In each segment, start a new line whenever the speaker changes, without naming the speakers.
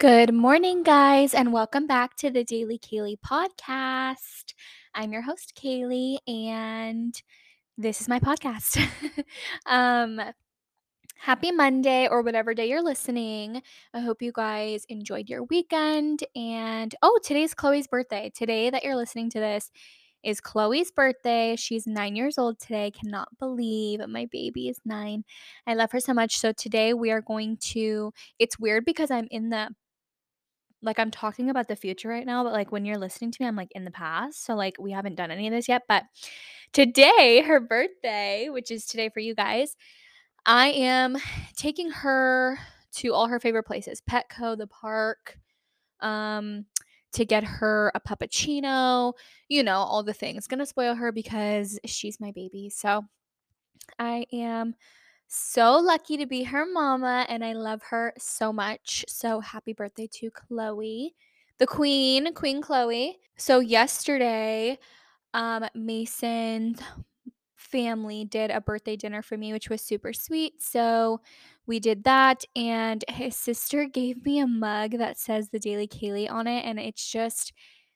Good morning, guys, and welcome back to the Daily Kaylie podcast. I'm your host, Kaylie, and this is my podcast. um, happy Monday or whatever day you're listening. I hope you guys enjoyed your weekend. And oh, today's Chloe's birthday. Today that you're listening to this is Chloe's birthday. She's nine years old today. Cannot believe my baby is nine. I love her so much. So today we are going to, it's weird because I'm in the like I'm talking about the future right now, but like when you're listening to me, I'm like in the past. So like we haven't done any of this yet. But today, her birthday, which is today for you guys, I am taking her to all her favorite places Petco, the park, um, to get her a puppuccino, you know, all the things. Gonna spoil her because she's my baby. So I am so lucky to be her mama and I love her so much. So happy birthday to Chloe, the queen, Queen Chloe. So yesterday, um Mason's family did a birthday dinner for me, which was super sweet. So we did that and his sister gave me a mug that says the Daily Kaylie on it and it's just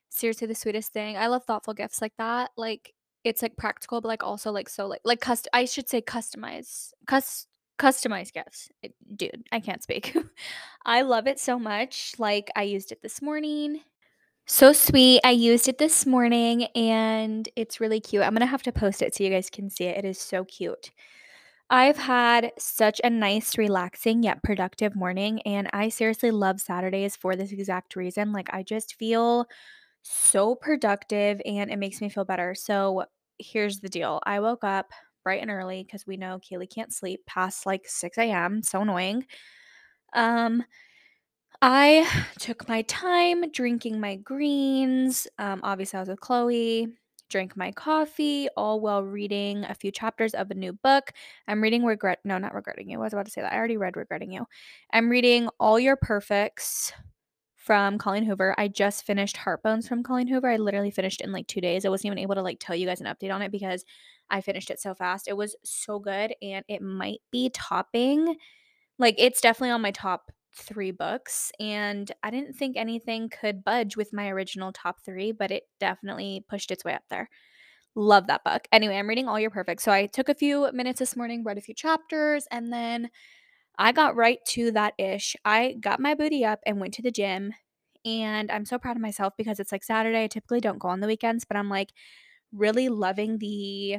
seriously the sweetest thing. I love thoughtful gifts like that. Like it's like practical, but like also like so like like cust I should say customize cus customized gifts. It, dude, I can't speak. I love it so much. Like I used it this morning. So sweet. I used it this morning and it's really cute. I'm going to have to post it so you guys can see it. It is so cute. I've had such a nice, relaxing, yet productive morning, and I seriously love Saturdays for this exact reason. Like, I just feel so productive and it makes me feel better. So, here's the deal I woke up bright and early because we know Kaylie can't sleep past like 6 a.m. So annoying. Um, I took my time drinking my greens. Um, obviously, I was with Chloe, drank my coffee, all while reading a few chapters of a new book. I'm reading Regret, no, not Regretting You. I was about to say that. I already read Regretting You. I'm reading All Your Perfects from Colleen Hoover. I just finished Heartbones from Colleen Hoover. I literally finished in like two days. I wasn't even able to like tell you guys an update on it because I finished it so fast. It was so good and it might be topping. Like it's definitely on my top three books. And I didn't think anything could budge with my original top three, but it definitely pushed its way up there. Love that book. Anyway, I'm reading All Your Perfect. So I took a few minutes this morning, read a few chapters, and then I got right to that ish. I got my booty up and went to the gym. And I'm so proud of myself because it's like Saturday. I typically don't go on the weekends, but I'm like really loving the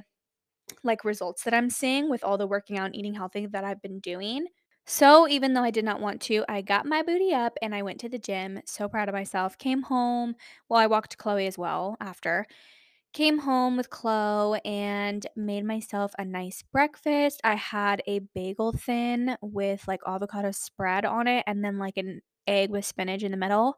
like results that I'm seeing with all the working out and eating healthy that I've been doing. So, even though I did not want to, I got my booty up and I went to the gym. So proud of myself. Came home. Well, I walked Chloe as well after. Came home with Chloe and made myself a nice breakfast. I had a bagel thin with like avocado spread on it and then like an egg with spinach in the middle.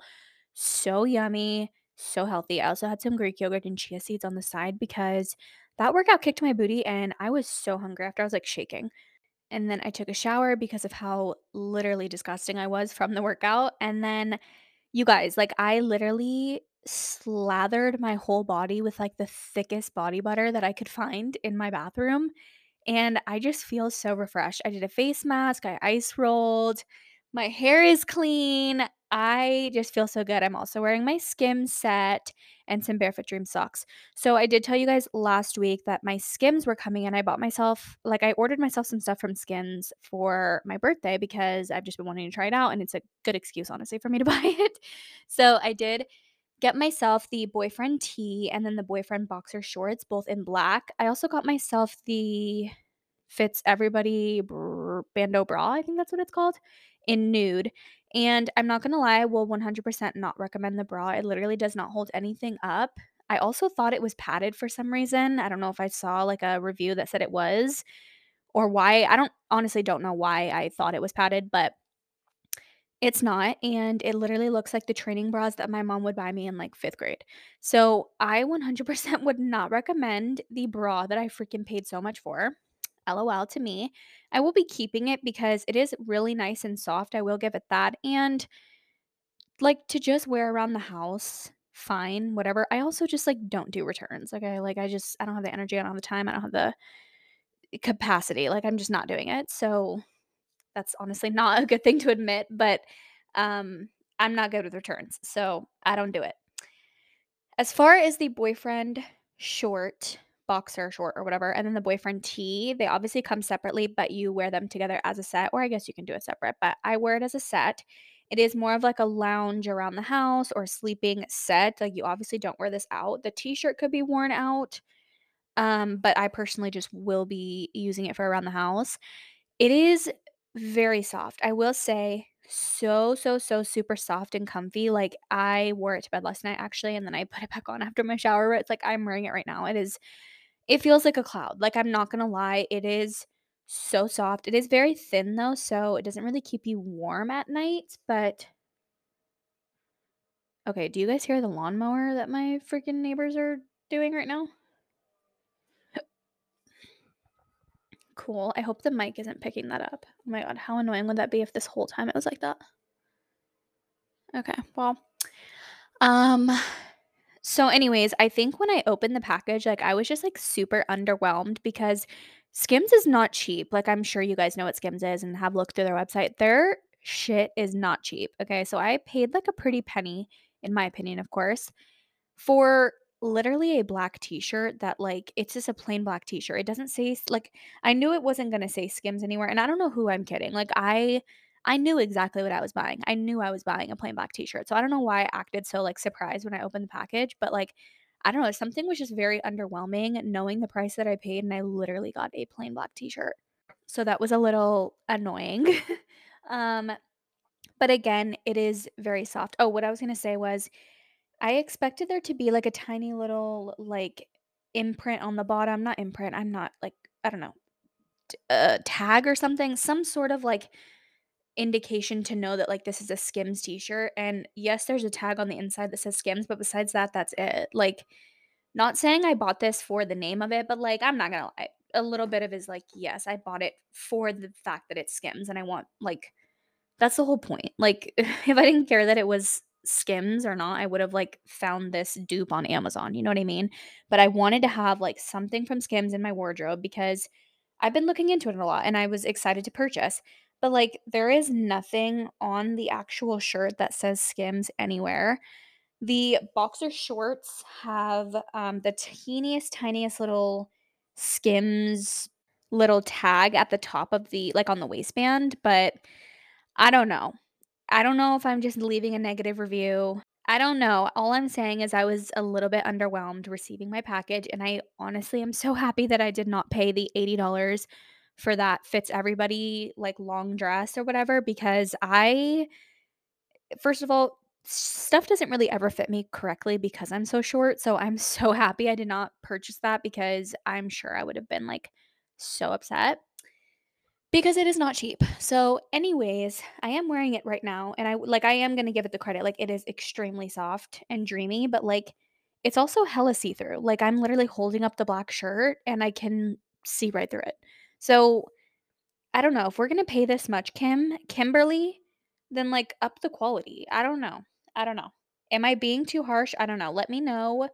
So yummy, so healthy. I also had some Greek yogurt and chia seeds on the side because that workout kicked my booty and I was so hungry after I was like shaking. And then I took a shower because of how literally disgusting I was from the workout. And then, you guys, like, I literally slathered my whole body with like the thickest body butter that I could find in my bathroom. And I just feel so refreshed. I did a face mask, I ice rolled, my hair is clean. I just feel so good. I'm also wearing my Skims set and some Barefoot Dream socks. So I did tell you guys last week that my Skims were coming and I bought myself like I ordered myself some stuff from Skims for my birthday because I've just been wanting to try it out and it's a good excuse honestly for me to buy it. So I did get myself the boyfriend tee and then the boyfriend boxer shorts both in black. I also got myself the fits everybody bandeau bra, I think that's what it's called, in nude. And I'm not gonna lie, I will 100% not recommend the bra. It literally does not hold anything up. I also thought it was padded for some reason. I don't know if I saw like a review that said it was or why. I don't honestly don't know why I thought it was padded, but it's not. And it literally looks like the training bras that my mom would buy me in like fifth grade. So I 100% would not recommend the bra that I freaking paid so much for. LOL to me. I will be keeping it because it is really nice and soft. I will give it that. And like to just wear around the house, fine, whatever. I also just like don't do returns. Okay. Like I just, I don't have the energy, I don't have the time, I don't have the eh, capacity. Like I'm just not doing it. So that's honestly not a good thing to admit. But um, I'm not good with returns, so I don't do it. As far as the boyfriend short, boxer short or whatever, and then the boyfriend tee, they obviously come separately, but you wear them together as a set, or I guess you can do it separate, but I wear it as a set. It is more of like a lounge around the house or sleeping set. Like you obviously don't wear this out. The t-shirt could be worn out. Um, but I personally just will be using it for around the house. It is very soft. I will say so, so, so super soft and comfy. Like I wore it to bed last night actually, and then I put it back on after my shower. It's like I'm wearing it right now. It is it feels like a cloud. Like I'm not gonna lie, it is so soft. It is very thin though, so it doesn't really keep you warm at night, but Okay, do you guys hear the lawnmower that my freaking neighbors are doing right now? Cool. I hope the mic isn't picking that up. Oh my god, how annoying would that be if this whole time it was like that? Okay, well, um, so anyways, I think when I opened the package, like I was just like super underwhelmed because Skims is not cheap. Like I'm sure you guys know what Skims is and have looked through their website. Their shit is not cheap. Okay, so I paid like a pretty penny, in my opinion, of course, for literally a black t-shirt that like it's just a plain black t-shirt. It doesn't say like I knew it wasn't going to say Skims anywhere and I don't know who I'm kidding. Like I I knew exactly what I was buying. I knew I was buying a plain black t-shirt. So I don't know why I acted so like surprised when I opened the package, but like I don't know, something was just very underwhelming knowing the price that I paid and I literally got a plain black t-shirt. So that was a little annoying. um but again, it is very soft. Oh, what I was going to say was I expected there to be, like, a tiny little, like, imprint on the bottom not imprint, I'm not, like, I don't know, t uh, tag or something, some sort of, like, indication to know that, like, this is a Skims t-shirt, and yes, there's a tag on the inside that says Skims, but besides that, that's it. Like, not saying I bought this for the name of it, but, like, I'm not gonna lie, a little bit of is like, yes, I bought it for the fact that it's Skims, and I want, like that's the whole point. Like, if I didn't care that it was Skims or not, I would have, like, found this dupe on Amazon, you know what I mean? But I wanted to have, like, something from Skims in my wardrobe because I've been looking into it a lot and I was excited to purchase. But, like, there is nothing on the actual shirt that says Skims anywhere. The boxer shorts have, um, the teeniest, tiniest little Skims little tag at the top of the like, on the waistband, but I don't know. I don't know if I'm just leaving a negative review. I don't know. All I'm saying is I was a little bit underwhelmed receiving my package, and I honestly am so happy that I did not pay the $80 for that fits everybody like long dress or whatever because I first of all, stuff doesn't really ever fit me correctly because I'm so short. So I'm so happy I did not purchase that because I'm sure I would have been like so upset. Because it is not cheap. So, anyways, I am wearing it right now and I like I am to give it the credit. Like it is extremely soft and dreamy, but like it's also hella see-through. Like I'm literally holding up the black shirt and I can see right through it. So, I don't know if we're to pay this much, Kim, Kimberly, then like up the quality. I don't know. I don't know. Am I being too harsh? I don't know. Let me know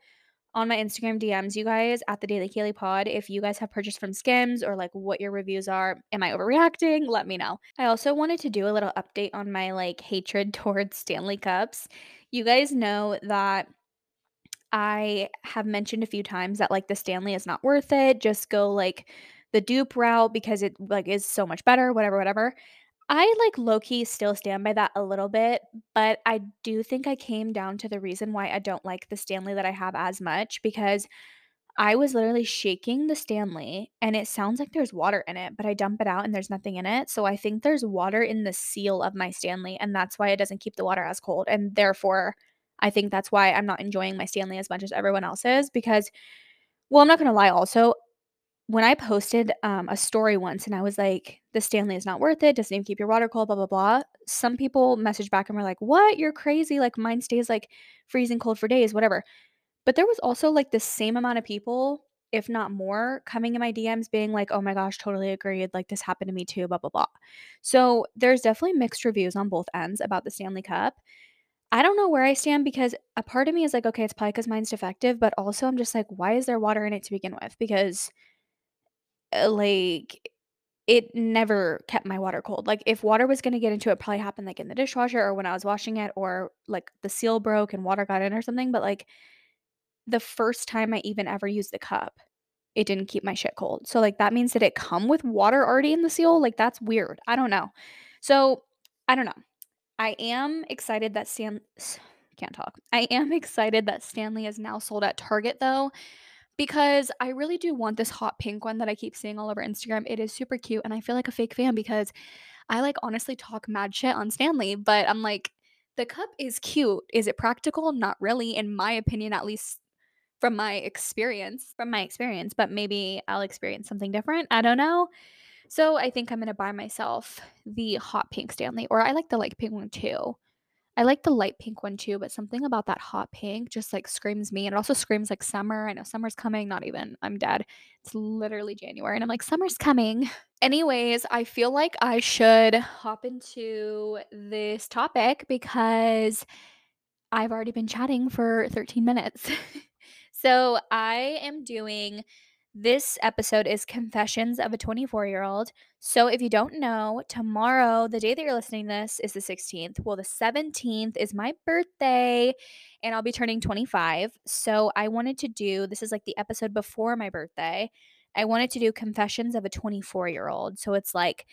on my Instagram DMs, you guys, at the Daily Kaylie Pod, if you guys have purchased from Skims or like what your reviews are. Am I overreacting? Let me know. I also wanted to do a little update on my like hatred towards Stanley Cups. You guys know that I have mentioned a few times that like the Stanley is not worth it. Just go like the dupe route because it like is so much better, whatever, whatever. I like low key still stand by that a little bit, but I do think I came down to the reason why I don't like the Stanley that I have as much because I was literally shaking the Stanley and it sounds like there's water in it, but I dump it out and there's nothing in it. So I think there's water in the seal of my Stanley and that's why it doesn't keep the water as cold. And therefore, I think that's why I'm not enjoying my Stanley as much as everyone else is because well, I'm not going to lie also, when I posted um, a story once and I was like, "The Stanley is not worth it. Doesn't even keep your water cold." Blah blah blah. Some people messaged back and were like, "What? You're crazy! Like mine stays like freezing cold for days, whatever." But there was also like the same amount of people, if not more, coming in my DMs being like, "Oh my gosh, totally agreed. Like this happened to me too." Blah blah blah. So there's definitely mixed reviews on both ends about the Stanley Cup. I don't know where I stand because a part of me is like, okay, it's probably because mine's defective, but also I'm just like, why is there water in it to begin with? Because Uh, like it never kept my water cold. Like if water was gonna get into it, probably happened like in the dishwasher or when I was washing it or like the seal broke and water got in or something. But like the first time I even ever used the cup, it didn't keep my shit cold. So like that means that it come with water already in the seal? Like that's weird. I don't know. So I don't know. I am excited that Stan can't talk. I am excited that Stanley is now sold at Target though because I really do want this hot pink one that I keep seeing all over Instagram. It is super cute and I feel like a fake fan because I like honestly talk mad shit on Stanley, but I'm like the cup is cute. Is it practical? Not really in my opinion at least from my experience, from my experience, but maybe I'll experience something different. I don't know. So I think I'm going to buy myself the hot pink Stanley or I like the light pink one too. I like the light pink one too, but something about that hot pink just like screams me. And it also screams like summer. I know summer's coming, not even. I'm dead. It's literally January. And I'm like, summer's coming. Anyways, I feel like I should hop into this topic because I've already been chatting for 13 minutes. so I am doing this episode is Confessions of a 24 year old. So, if you don't know, tomorrow, the day that you're listening this, is the 16th. Well, the 17th is my birthday, and I'll be turning 25. So, I wanted to do this is like the episode before my birthday. I wanted to do Confessions of a 24 year old. So, it's like,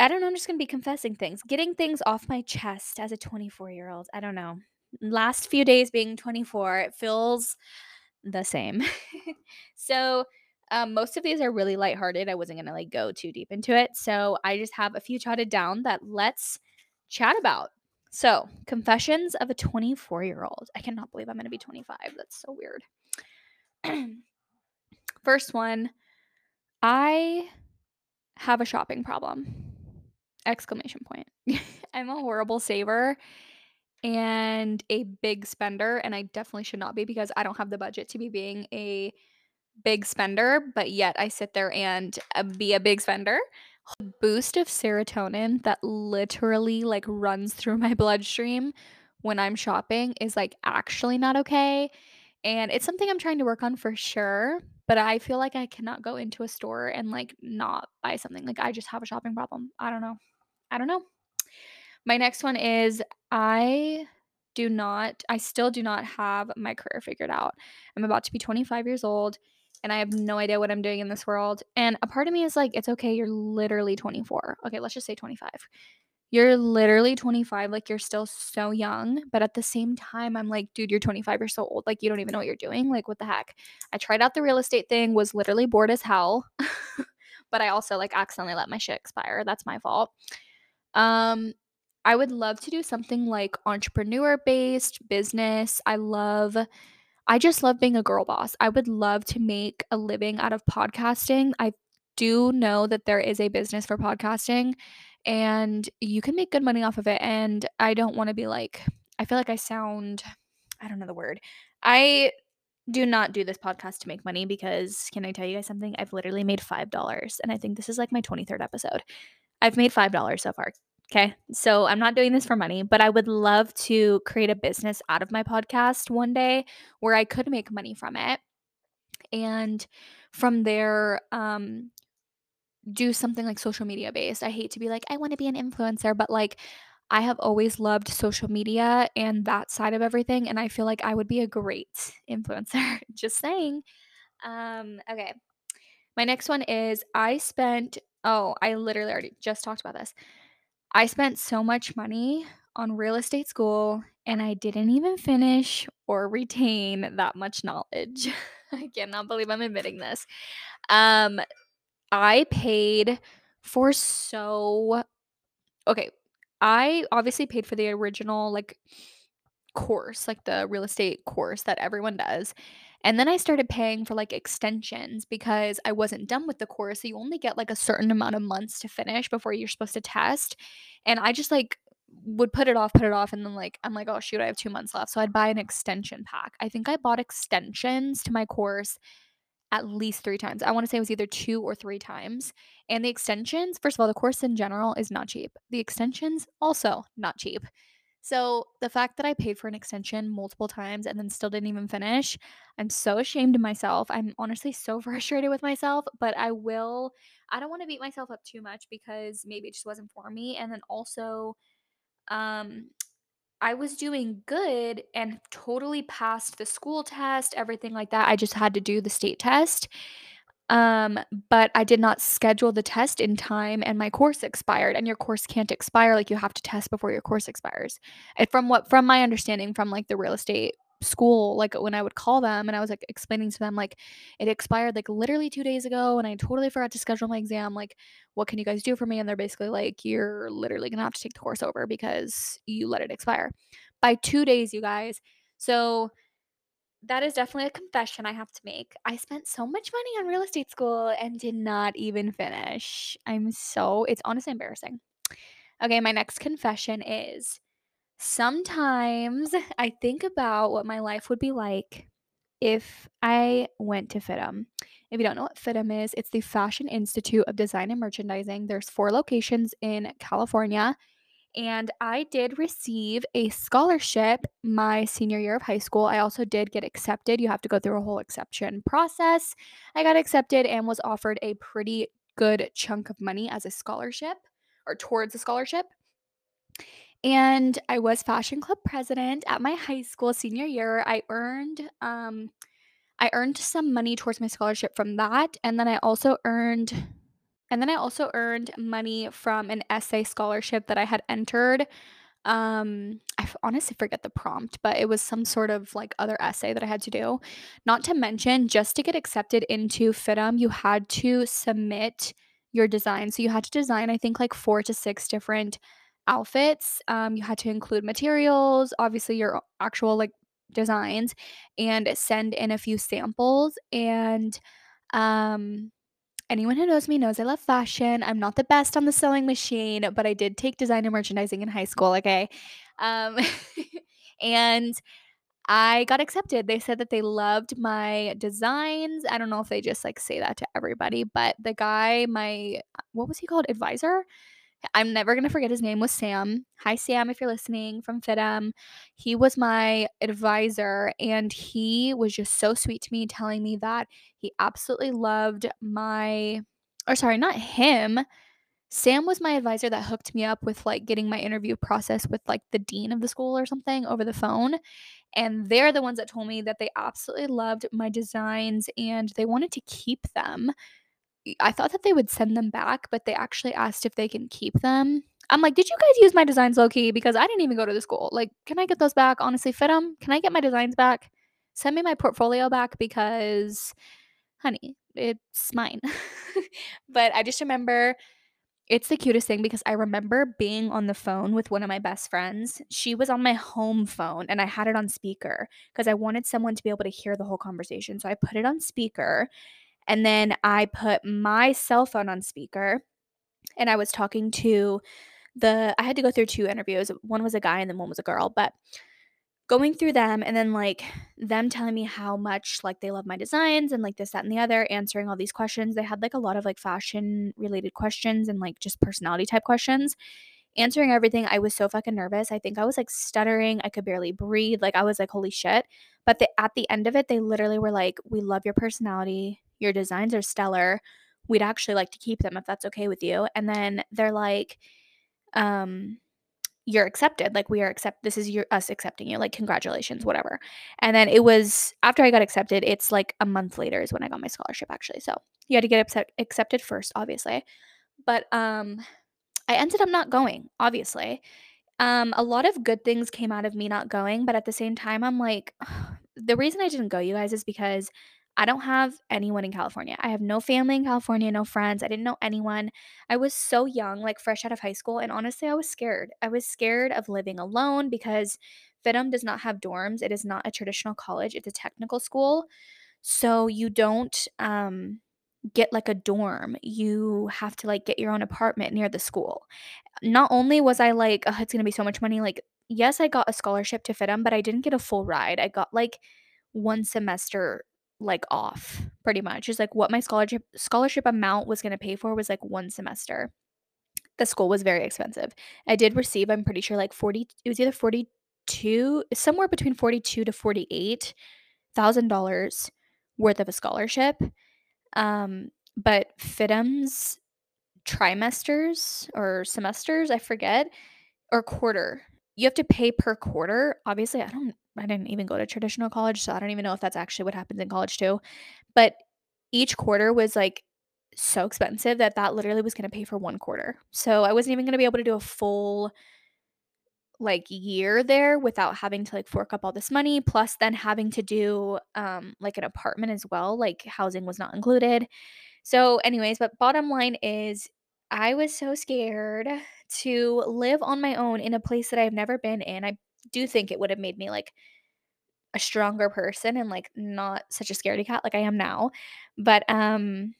I don't know, I'm just going to be confessing things, getting things off my chest as a 24 year old. I don't know. Last few days being 24, it feels the same. so, um, most of these are really lighthearted. I wasn't gonna like go too deep into it. So I just have a few jotted down that let's chat about. So, confessions of a 24 year old. I cannot believe I'm gonna be 25. That's so weird. First one, I have a shopping problem. Exclamation point. I'm a horrible saver and a big spender, and I definitely should not be because I don't have the budget to be being a big spender, but yet I sit there and uh, be a big spender. The boost of serotonin that literally like runs through my bloodstream when I'm shopping is like actually not okay. And it's something I'm trying to work on for sure. But I feel like I cannot go into a store and like not buy something. Like I just have a shopping problem. I don't know. I don't know. My next one is I do not, I still do not have my career figured out. I'm about to be 25 years old and I have no idea what I'm doing in this world. And a part of me is like, it's okay, you're literally 24. Okay, let's just say 25. You're literally 25, like you're still so young. But at the same time, I'm like, dude, you're 25, you're so old. Like, you don't even know what you're doing. Like, what the heck? I tried out the real estate thing, was literally bored as hell. but I also like accidentally let my shit expire. That's my fault. Um, I would love to do something like entrepreneur based business. I love I just love being a girl boss. I would love to make a living out of podcasting. I do know that there is a business for podcasting and you can make good money off of it and I don't want to be like I feel like I sound I don't know the word. I do not do this podcast to make money because can I tell you guys something? I've literally made $5 and I think this is like my 23rd episode. I've made $5 so far. Okay. So I'm not doing this for money, but I would love to create a business out of my podcast one day where I could make money from it. And from there, um, do something like social media based. I hate to be like, I want to be an influencer, but like, I have always loved social media and that side of everything. And I feel like I would be a great influencer. Just saying. Um, okay. My next one is I spent, oh, I literally already just talked about this. I spent so much money on real estate school and I didn't even finish or retain that much knowledge. I cannot believe I'm admitting this. Um I paid for so okay, I obviously paid for the original like course, like the real estate course that everyone does. And then I started paying for like extensions because I wasn't done with the course. So you only get like a certain amount of months to finish before you're supposed to test. And I just like would put it off, put it off. And then like, I'm like, oh shoot, I have two months left. So I'd buy an extension pack. I think I bought extensions to my course at least three times. I want to say it was either two or three times. And the extensions, first of all, the course in general is not cheap. The extensions, also not cheap. So, the fact that I paid for an extension multiple times and then still didn't even finish, I'm so ashamed of myself. I'm honestly so frustrated with myself, but I will I don't wanna beat myself up too much because maybe it just wasn't for me, and then also, um, I was doing good and totally passed the school test, everything like that. I just had to do the state test. Um, but I did not schedule the test in time and my course expired, and your course can't expire, like, you have to test before your course expires. And from what from my understanding from, like, the real estate school, like, when I would call them and I was, like, explaining to them, like, "It expired, like, literally 2 days ago, and I totally forgot to schedule my exam, like, what can you guys do for me?" And they're basically like, "You're literally gonna have to take the course over because you let it expire." By 2 days, you guys. So that is definitely a confession I have to make. I spent so much money on real estate school and did not even finish. I'm so it's honestly embarrassing. Okay, my next confession is sometimes I think about what my life would be like if I went to FIDM. If you don't know what FIDM is, it's the Fashion Institute of Design and Merchandising. There's four locations in California and I did receive a scholarship my senior year of high school. I also did get accepted. You have to go through a whole exception process. I got accepted and was offered a pretty good chunk of money as a scholarship or towards a scholarship. And I was fashion club president at my high school senior year. I earned um I earned some money towards my scholarship from that and then I also earned and then I also earned money from an essay scholarship that I had entered. Um, I honestly forget the prompt, but it was some sort of like other essay that I had to do. Not to mention, just to get accepted into FIDM, you had to submit your design. So you had to design, I think, like four to six different outfits. Um, you had to include materials, obviously, your actual like designs, and send in a few samples. And um, Anyone who knows me knows I love fashion. I'm not the best on the sewing machine, but I did take design and merchandising in high school, okay? Um, and I got accepted. They said that they loved my designs. I don't know if they just like say that to everybody, but the guy, my what was he called? Advisor? I'm never gonna forget his name was Sam. Hi Sam, if you're listening from FIDM. He was my advisor and he was just so sweet to me, telling me that he absolutely loved my or sorry, not him. Sam was my advisor that hooked me up with like getting my interview process with like the dean of the school or something over the phone. And they're the ones that told me that they absolutely loved my designs and they wanted to keep them I thought that they would send them back, but they actually asked if they can keep them. I'm like, "Did you guys use my designs low key? Because I didn't even go to the school. Like, can I get those back? Honestly, FIDM. Can I get my designs back? Send me my portfolio back because, honey, it's mine." but I just remember it's the cutest thing because I remember being on the phone with one of my best friends. She was on my home phone and I had it on speaker because I wanted someone to be able to hear the whole conversation. So I put it on speaker and then I put my cell phone on speaker and I was talking to the I had to go through 2 interviews. One was a guy and then one was a girl, but going through them and then like them telling me how much like they love my designs and like this that and the other answering all these questions they had like a lot of like fashion related questions and like just personality type questions answering everything i was so fucking nervous i think i was like stuttering i could barely breathe like i was like holy shit but the, at the end of it they literally were like we love your personality your designs are stellar we'd actually like to keep them if that's okay with you and then they're like um you're accepted like we are accept this is your us accepting you like congratulations whatever. And then it was after i got accepted it's like a month later is when i got my scholarship actually so you had to get accept- accepted first obviously. But um i ended up not going obviously. Um a lot of good things came out of me not going but at the same time i'm like the reason i didn't go you guys is because I don't have anyone in California. I have no family in California, no friends. I didn't know anyone. I was so young, like fresh out of high school. And honestly, I was scared. I was scared of living alone because FIDM does not have dorms. It is not a traditional college, it's a technical school. So you don't um, get like a dorm. You have to like get your own apartment near the school. Not only was I like, oh, it's going to be so much money, like, yes, I got a scholarship to FIDM, but I didn't get a full ride. I got like one semester like off pretty much. It's like what my scholarship scholarship amount was going to pay for was like one semester. the school was very expensive. I did receive, I'm pretty sure, like 40 it was either 42 somewhere between 42 to $48,000 worth of a scholarship. Um, but FIDM's trimesters or semesters, I forget, or quarter. You have to pay per quarter. Obviously, I don't I didn't even go to traditional college, so I don't even know if that's actually what happens in college too. But each quarter was like so expensive that that literally was going to pay for one quarter. So I wasn't even going to be able to do a full like year there without having to like fork up all this money plus then having to do um like an apartment as well like housing was not included so anyways but bottom line is i was so scared to live on my own in a place that i've never been in i do think it would have made me like a stronger person and like not such a scaredy cat like i am now but um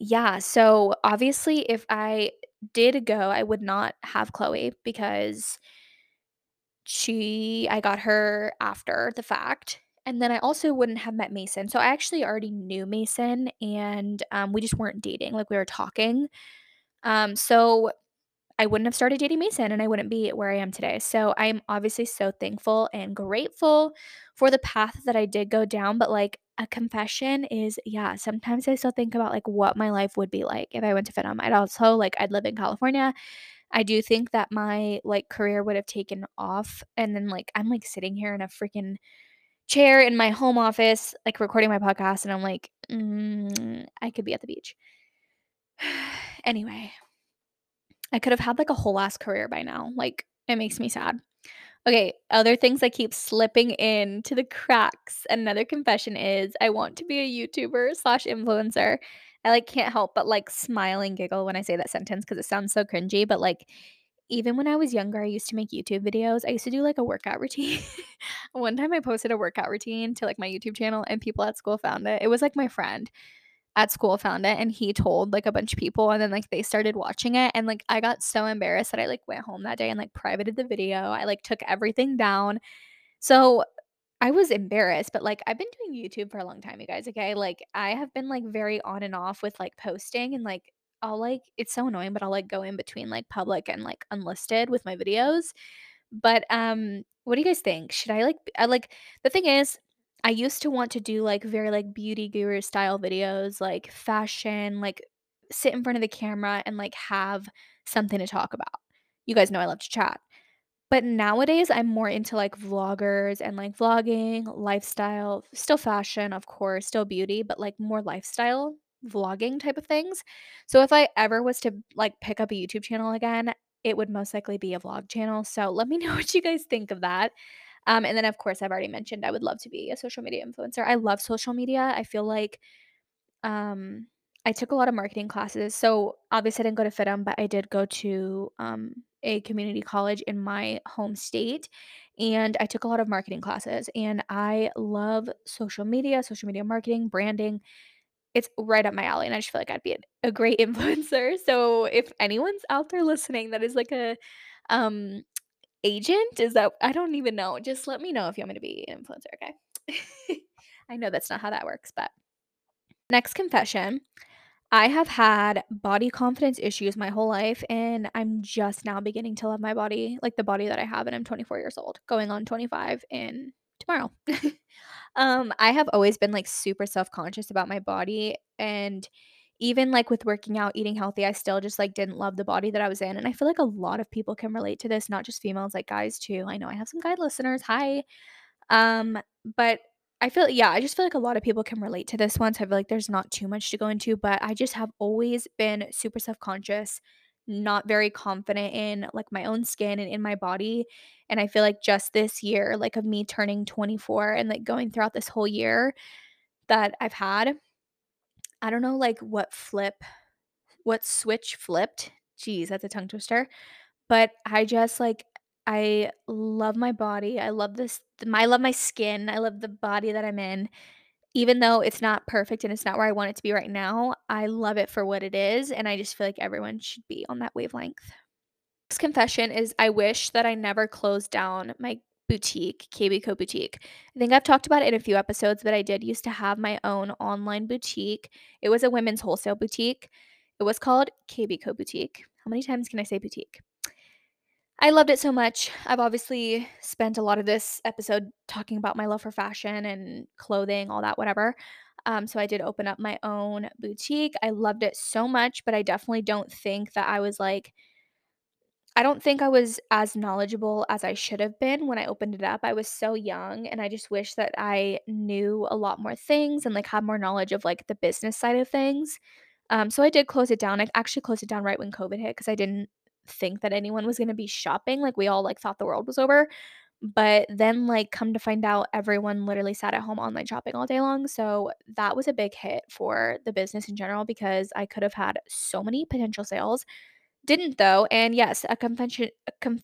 yeah so obviously if i did go i would not have chloe because she I got her after the fact, and then I also wouldn't have met Mason. So I actually already knew Mason and, um, we just weren't dating, like, we were talking. Um, so I wouldn't have started dating Mason, and I wouldn't be where I am today. So I'm obviously so thankful and grateful for the path that I did go down, but, like, a confession is yeah, sometimes I still think about, like, what my life would be like if I went to FIDM. I'd also like, I'd live in California. I do think that my, like, career would have taken off, and then, like, I'm, like, sitting here in a freaking chair in my home office, like, recording my podcast, and I'm like, "Mm, I could be at the beach." Anyway, I could have had, like, a whole ass career by now, like, it makes me sad. Okay, other things that keep slipping into the cracks. Another confession is I want to be a YouTuber slash influencer. I, like, can't help but, like, smile and giggle when I say that sentence because it sounds so cringy, but, like, even when I was younger, I used to make YouTube videos. I used to do, like, a workout routine. One time I posted a workout routine to, like, my YouTube channel, and people at school found it. It was, like, my friend at school found it, and he told, like, a bunch of people, and then, like, they started watching it, and, like, I got so embarrassed that I, like, went home that day and, like, privated the video. I, like, took everything down. So I was embarrassed, but, like, I've been doing YouTube for a long time, you guys, okay? Like, I have been, like, very on and off with, like, posting and, like, I'll, like it's so annoying, but I'll, like, go in between, like, public and, like, unlisted with my videos. But, um, what do you guys think? Should I, like I like the thing is, I used to want to do, like, very, like, beauty guru style videos, like, fashion, like, sit in front of the camera and, like, have something to talk about. You guys know I love to chat. But nowadays, I'm more into, like, vloggers and, like, vlogging, lifestyle, still fashion, of course, still beauty, but, like, more lifestyle vlogging type of things. So if I ever was to, like, pick up a YouTube channel again, it would most likely be a vlog channel. So let me know what you guys think of that. Um, and then, of course, I've already mentioned I would love to be a social media influencer. I love social media. I feel like um, I took a lot of marketing classes. So obviously, I didn't go to FIDM, but I did go to um, a community college in my home state. And I took a lot of marketing classes. And I love social media, social media marketing, branding. It's right up my alley. And I just feel like I'd be a, a great influencer. So if anyone's out there listening that is like a um, agent, is that I don't even know. Just let me know if you want me to be an influencer, okay? I know that's not how that works, but Next confession. I have had body confidence issues my whole life, and I'm just now beginning to love my body, like the body that I have, and I'm 24 years old, going on 25 in tomorrow. um, I have always been like super self-conscious about my body, and even like with working out, eating healthy, I still just like didn't love the body that I was in. And I feel like a lot of people can relate to this, not just females, like guys too. I know I have some guy listeners. Hi. Um, but I feel yeah, I just feel like a lot of people can relate to this one, so I feel like there's not too much to go into, but I just have always been super self-conscious, not very confident in, like, my own skin and in my body, and I feel like just this year, like, of me turning 24 and, like, going throughout this whole year that I've had, I don't know, like, what flip what switch flipped. Jeez, that's a tongue twister. But I just, like I love my body. I love this I love my skin. I love the body that I'm in. Even though it's not perfect and it's not where I want it to be right now, I love it for what it is, and I just feel like everyone should be on that wavelength. Next confession is I wish that I never closed down my boutique, KB Co Boutique. I think I've talked about it in a few episodes, but I did used to have my own online boutique. It was a women's wholesale boutique. It was called KB Co Boutique. how many times can I say boutique? I loved it so much. I've obviously spent a lot of this episode talking about my love for fashion and clothing, all that, whatever. Um, so I did open up my own boutique. I loved it so much, but I definitely don't think that I was like, I don't think I was as knowledgeable as I should have been when I opened it up. I was so young and I just wish that I knew a lot more things and like had more knowledge of like the business side of things. Um, so I did close it down. I actually closed it down right when COVID hit because I didn't think that anyone was going to be shopping. Like we all like thought the world was over. But then like come to find out everyone literally sat at home online shopping all day long. So that was a big hit for the business in general because I could have had so many potential sales didn't though, and yes, a confession a conf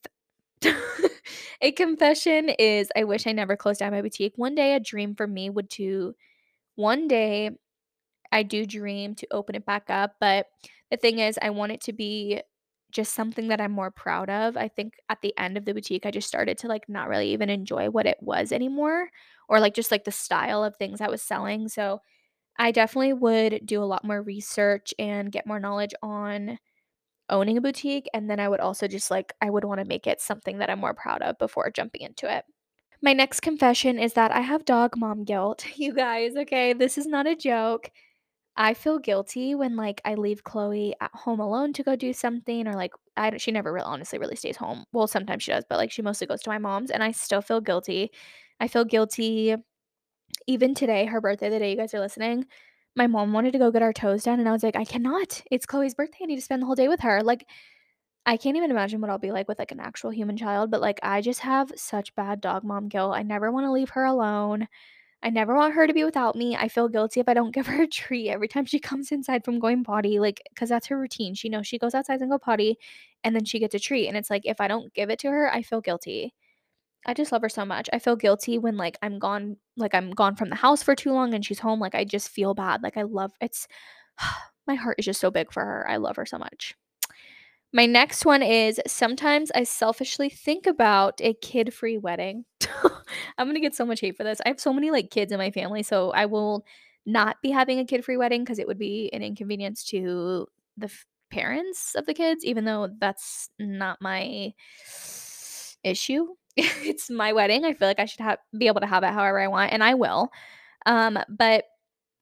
a confession is I wish I never closed down my boutique. One day a dream for me would to one day I do dream to open it back up, but the thing is I want it to be just something that I'm more proud of. I think at the end of the boutique I just started to like not really even enjoy what it was anymore or like just like the style of things I was selling. So I definitely would do a lot more research and get more knowledge on owning a boutique, and then I would also just like I would wanna make it something that I'm more proud of before jumping into it. My next confession is that I have dog mom guilt. You guys, okay, this is not a joke. I feel guilty when, like, I leave Chloe at home alone to go do something or, like, I don't she never really honestly really stays home. Well, sometimes she does, but, like, she mostly goes to my mom's, and I still feel guilty. I feel guilty even today, her birthday, the day you guys are listening, my mom wanted to go get our toes done, and I was like, "I cannot. It's Chloe's birthday. I need to spend the whole day with her." Like, I can't even imagine what I'll be like with, like, an actual human child, but, like, I just have such bad dog mom guilt. I never wanna leave her alone. I never want her to be without me. I feel guilty if I don't give her a treat every time she comes inside from going potty, like, cause that's her routine. She knows she goes outside and go potty, and then she gets a treat, and it's like, if I don't give it to her, I feel guilty. I just love her so much. I feel guilty when, like, I'm gone like, I'm gone from the house for too long and she's home, like, I just feel bad, like, I love it's my heart is just so big for her. I love her so much. My next one is sometimes I selfishly think about a kid-free wedding. I'm gonna get so much hate for this. I have so many, like, kids in my family, so I will not be having a kid-free wedding because it would be an inconvenience to the f parents of the kids, even though that's not my issue. It's my wedding. I feel like I should have be able to have it however I want, and I will. Um, but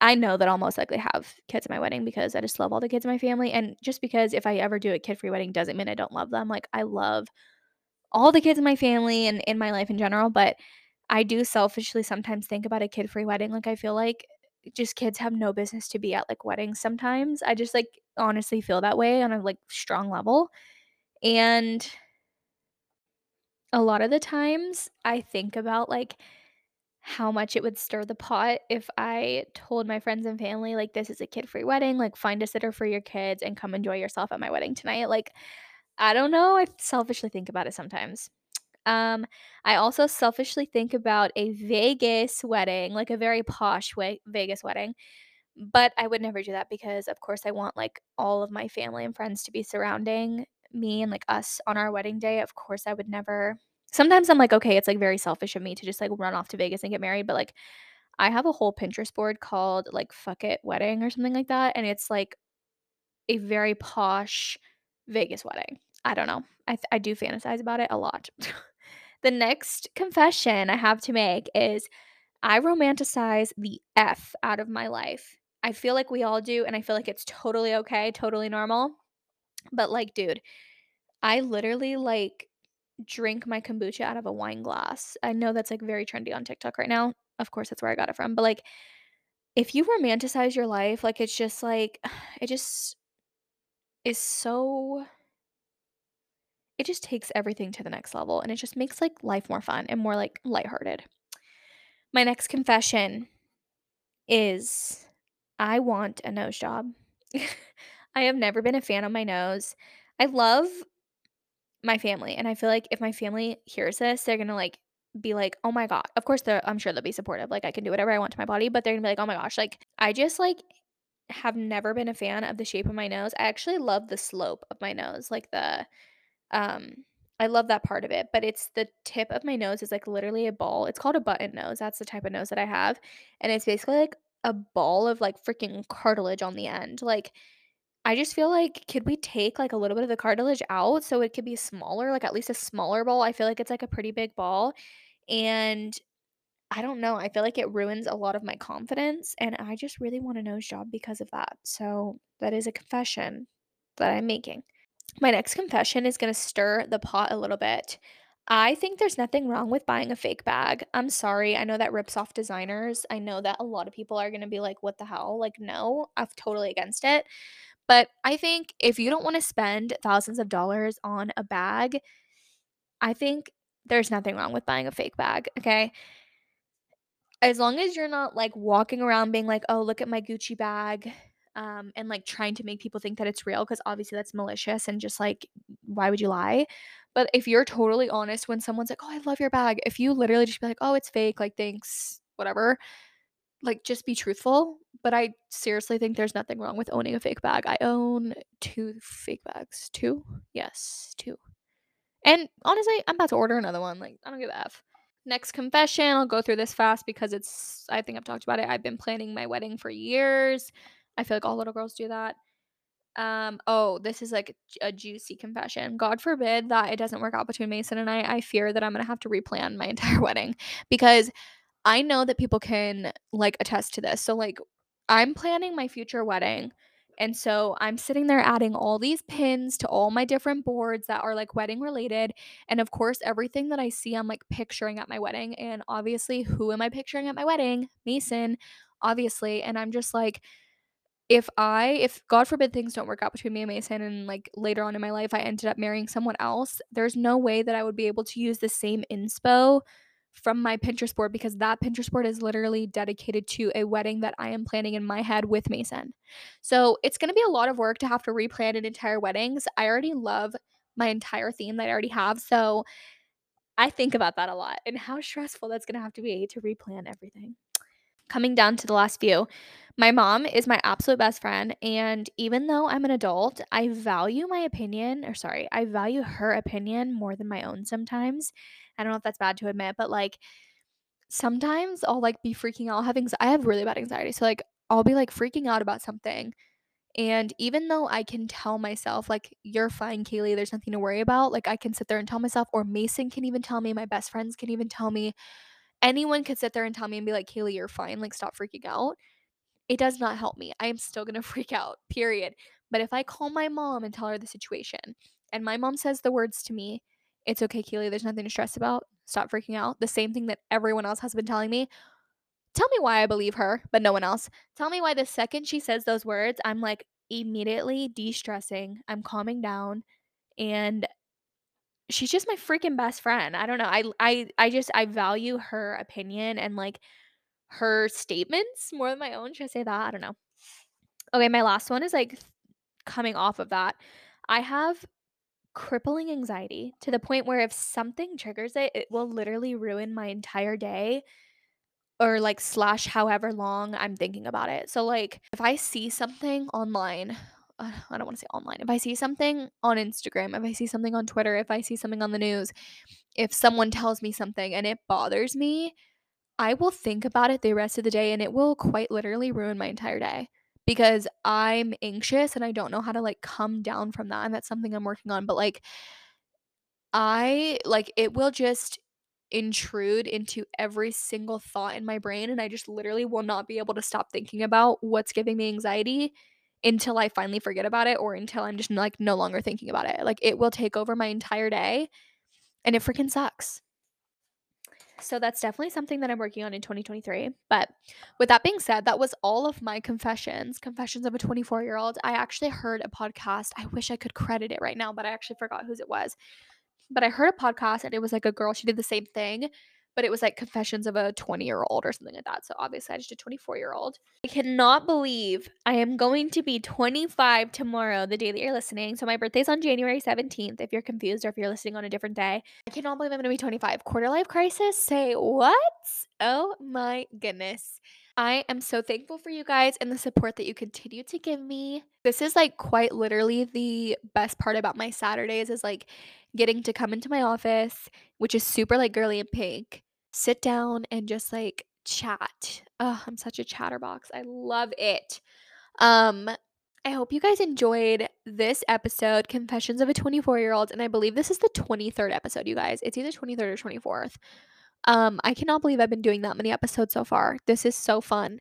I know that I'll most likely have kids at my wedding because I just love all the kids in my family, and just because if I ever do a kid-free wedding doesn't mean I don't love them. Like, I love all the kids in my family and in my life in general, but I do selfishly sometimes think about a kid-free wedding. Like, I feel like just kids have no business to be at, like, weddings sometimes. I just, like, honestly feel that way on a, like, strong level, and a lot of the times, I think about, like, how much it would stir the pot if I told my friends and family, like, "This is a kid-free wedding, like, find a sitter for your kids and come enjoy yourself at my wedding tonight." Like, I don't know, I selfishly think about it sometimes. Um, I also selfishly think about a Vegas wedding, like a very posh way Vegas wedding, but I would never do that because, of course, I want, like, all of my family and friends to be surrounding me and, like, us on our wedding day. Of course, I would never sometimes I'm like, "Okay, it's, like, very selfish of me to just, like, run off to Vegas and get married," but, like, I have a whole Pinterest board called, like, "Fuck It Wedding" or something like that, and it's, like, a very posh Vegas wedding. I don't know. I th I do fantasize about it a lot. The next confession I have to make is I romanticize the F out of my life. I feel like we all do, and I feel like it's totally okay, totally normal. But like, dude, I literally like drink my kombucha out of a wine glass. I know that's like very trendy on TikTok right now. Of course, that's where I got it from. But like, if you romanticize your life, like it's just like, it just is so, it just takes everything to the next level and it just makes like life more fun and more like lighthearted. My next confession is I want a nose job. I have never been a fan of my nose. I love my family, and I feel like if my family hears this, they're gonna, like, be like, "Oh my god." Of course, I'm sure they'll be supportive, like, I can do whatever I want to my body, but they're gonna be like, "Oh my gosh." Like, I just, like, have never been a fan of the shape of my nose. I actually love the slope of my nose, like, the, um I love that part of it, but it's the tip of my nose is, like, literally a ball. It's called a button nose, that's the type of nose that I have, and it's basically, like, a ball of, like, freaking cartilage on the end, like I just feel like could we take, like, a little bit of the cartilage out so it could be smaller, like, at least a smaller ball? I feel like it's, like, a pretty big ball, and I don't know, I feel like it ruins a lot of my confidence, and I just really want a nose job because of that. So, that is a confession that I'm making. My next confession is gonna stir the pot a little bit. I think there's nothing wrong with buying a fake bag. I'm sorry, I know that rips off designers. I know that a lot of people are gonna be like, "What the hell?" Like, no, I'm totally against it. But I think if you don't wanna spend thousands of dollars on a bag, I think there's nothing wrong with buying a fake bag, okay? As long as you're not, like, walking around being like, "Oh, look at my Gucci bag," um, and, like, trying to make people think that it's real because obviously that's malicious and just, like, why would you lie? But if you're totally honest when someone's like, "Oh, I love your bag," if you literally just be like, "Oh, it's fake, like, thanks, whatever," like, just be truthful. But I seriously think there's nothing wrong with owning a fake bag. I own 2 fake bags. 2? Yes, 2. And honestly, I'm about to order another one, like, I don't give a F. Next confession, I'll go through this fast because it's I think I've talked about it. I've been planning my wedding for years. I feel like all little girls do that. Um, oh, this is, like, a juicy confession. God forbid that it doesn't work out between Mason and I. I fear that I'm gonna have to replan my entire wedding because I know that people can, like, attest to this. So, like, I'm planning my future wedding, and so I'm sitting there adding all these pins to all my different boards that are, like, wedding related, and of course, everything that I see, I'm, like, picturing at my wedding, and obviously, who am I picturing at my wedding? Mason, obviously, and I'm just like, if I if God forbid things don't work out between me and Mason and, like, later on in my life, I ended up marrying someone else, there's no way that I would be able to use the same inspo from my Pinterest board because that Pinterest board is literally dedicated to a wedding that I am planning in my head with Mason. So, it's gonna be a lot of work to have to replan an entire weddings. I already love my entire theme that I already have, so I think about that a lot and how stressful that's gonna have to be to replan everything. Coming down to the last few, my mom is my absolute best friend, and even though I'm an adult, I value my opinion or sorry, I value her opinion more than my own sometimes. I don't know if that's bad to admit, but, like, sometimes I'll, like, be freaking out, having I have really bad anxiety, so, like, I'll be, like, freaking out about something, and even though I can tell myself, like, "You're fine, Kaylie, there's nothing to worry about," like, I can sit there and tell myself or Mason can even tell me, my best friends can even tell me, anyone could sit there and tell me and be like, "Kaylie, you're fine, like, stop freaking out." It does not help me. I am still gonna freak out, period. But if I call my mom and tell her the situation, and my mom says the words to me, "It's okay, Kaylie, there's nothing to stress about. Stop freaking out," the same thing that everyone else has been telling me. Tell me why I believe her, but no one else. Tell me why the second she says those words, I'm, like, immediately de-stressing, I'm calming down, and she's just my freaking best friend. I don't know. I I I just I value her opinion and, like, her statements more than my own. Should I say that? I don't know. Okay, my last one is, like, coming off of that. I have crippling anxiety to the point where if something triggers it, it will literally ruin my entire day or, like, slash however long I'm thinking about it. So, like, if I see something online I don't wanna say online. If I see something on Instagram, if I see something on Twitter, if I see something on the news, if someone tells me something and it bothers me, I will think about it the rest of the day, and it will quite literally ruin my entire day because I'm anxious and I don't know how to, like, come down from that, and that's something I'm working on, but, like I like, it will just intrude into every single thought in my brain, and I just literally will not be able to stop thinking about what's giving me anxiety until I finally forget about it or until I'm just, like, no longer thinking about it. Like, it will take over my entire day, and it freaking sucks. So that's definitely something that I'm working on in 2023. But with that being said, that was all of my confessions, confessions of a 24-year-old. I actually heard a podcast. I wish I could credit it right now, but I actually forgot whose it was. But I heard a podcast and it was like a girl, she did the same thing, but it was like confessions of a 20-year-old or something like that. So obviously I just did 24-year-old. I cannot believe I am going to be 25 tomorrow, the day that you're listening. So my birthday's on January 17th, if you're confused or if you're listening on a different day. I cannot believe I'm gonna be 25. Quarter life crisis? Say what? Oh my goodness. I am so thankful for you guys and the support that you continue to give me. This is like quite literally the best part about my Saturdays is like getting to come into my office, which is super like girly and pink, sit down and just like chat. Oh, I'm such a chatterbox. I love it. Um I hope you guys enjoyed this episode, Confessions of a 24 year old. And I believe this is the 23rd episode, you guys. It's either 23rd or 24th. Um, I cannot believe I've been doing that many episodes so far. This is so fun.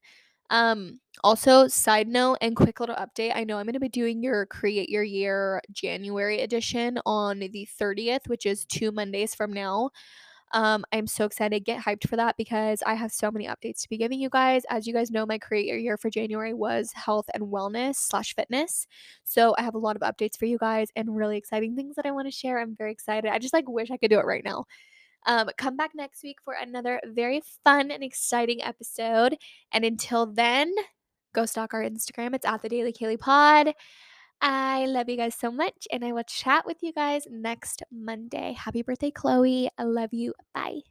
Um, also, side note and quick little update. I know I'm going to be doing your Create Your Year January edition on the 30th, which is two Mondays from now. Um, I'm so excited. Get hyped for that because I have so many updates to be giving you guys. As you guys know, my Create Your Year for January was health and wellness slash fitness. So I have a lot of updates for you guys and really exciting things that I want to share. I'm very excited. I just like wish I could do it right now. Um, come back next week for another very fun and exciting episode. And until then, go stalk our Instagram. It's at the Daily Kaylie Pod. I love you guys so much, and I will chat with you guys next Monday. Happy birthday, Chloe. I love you. Bye.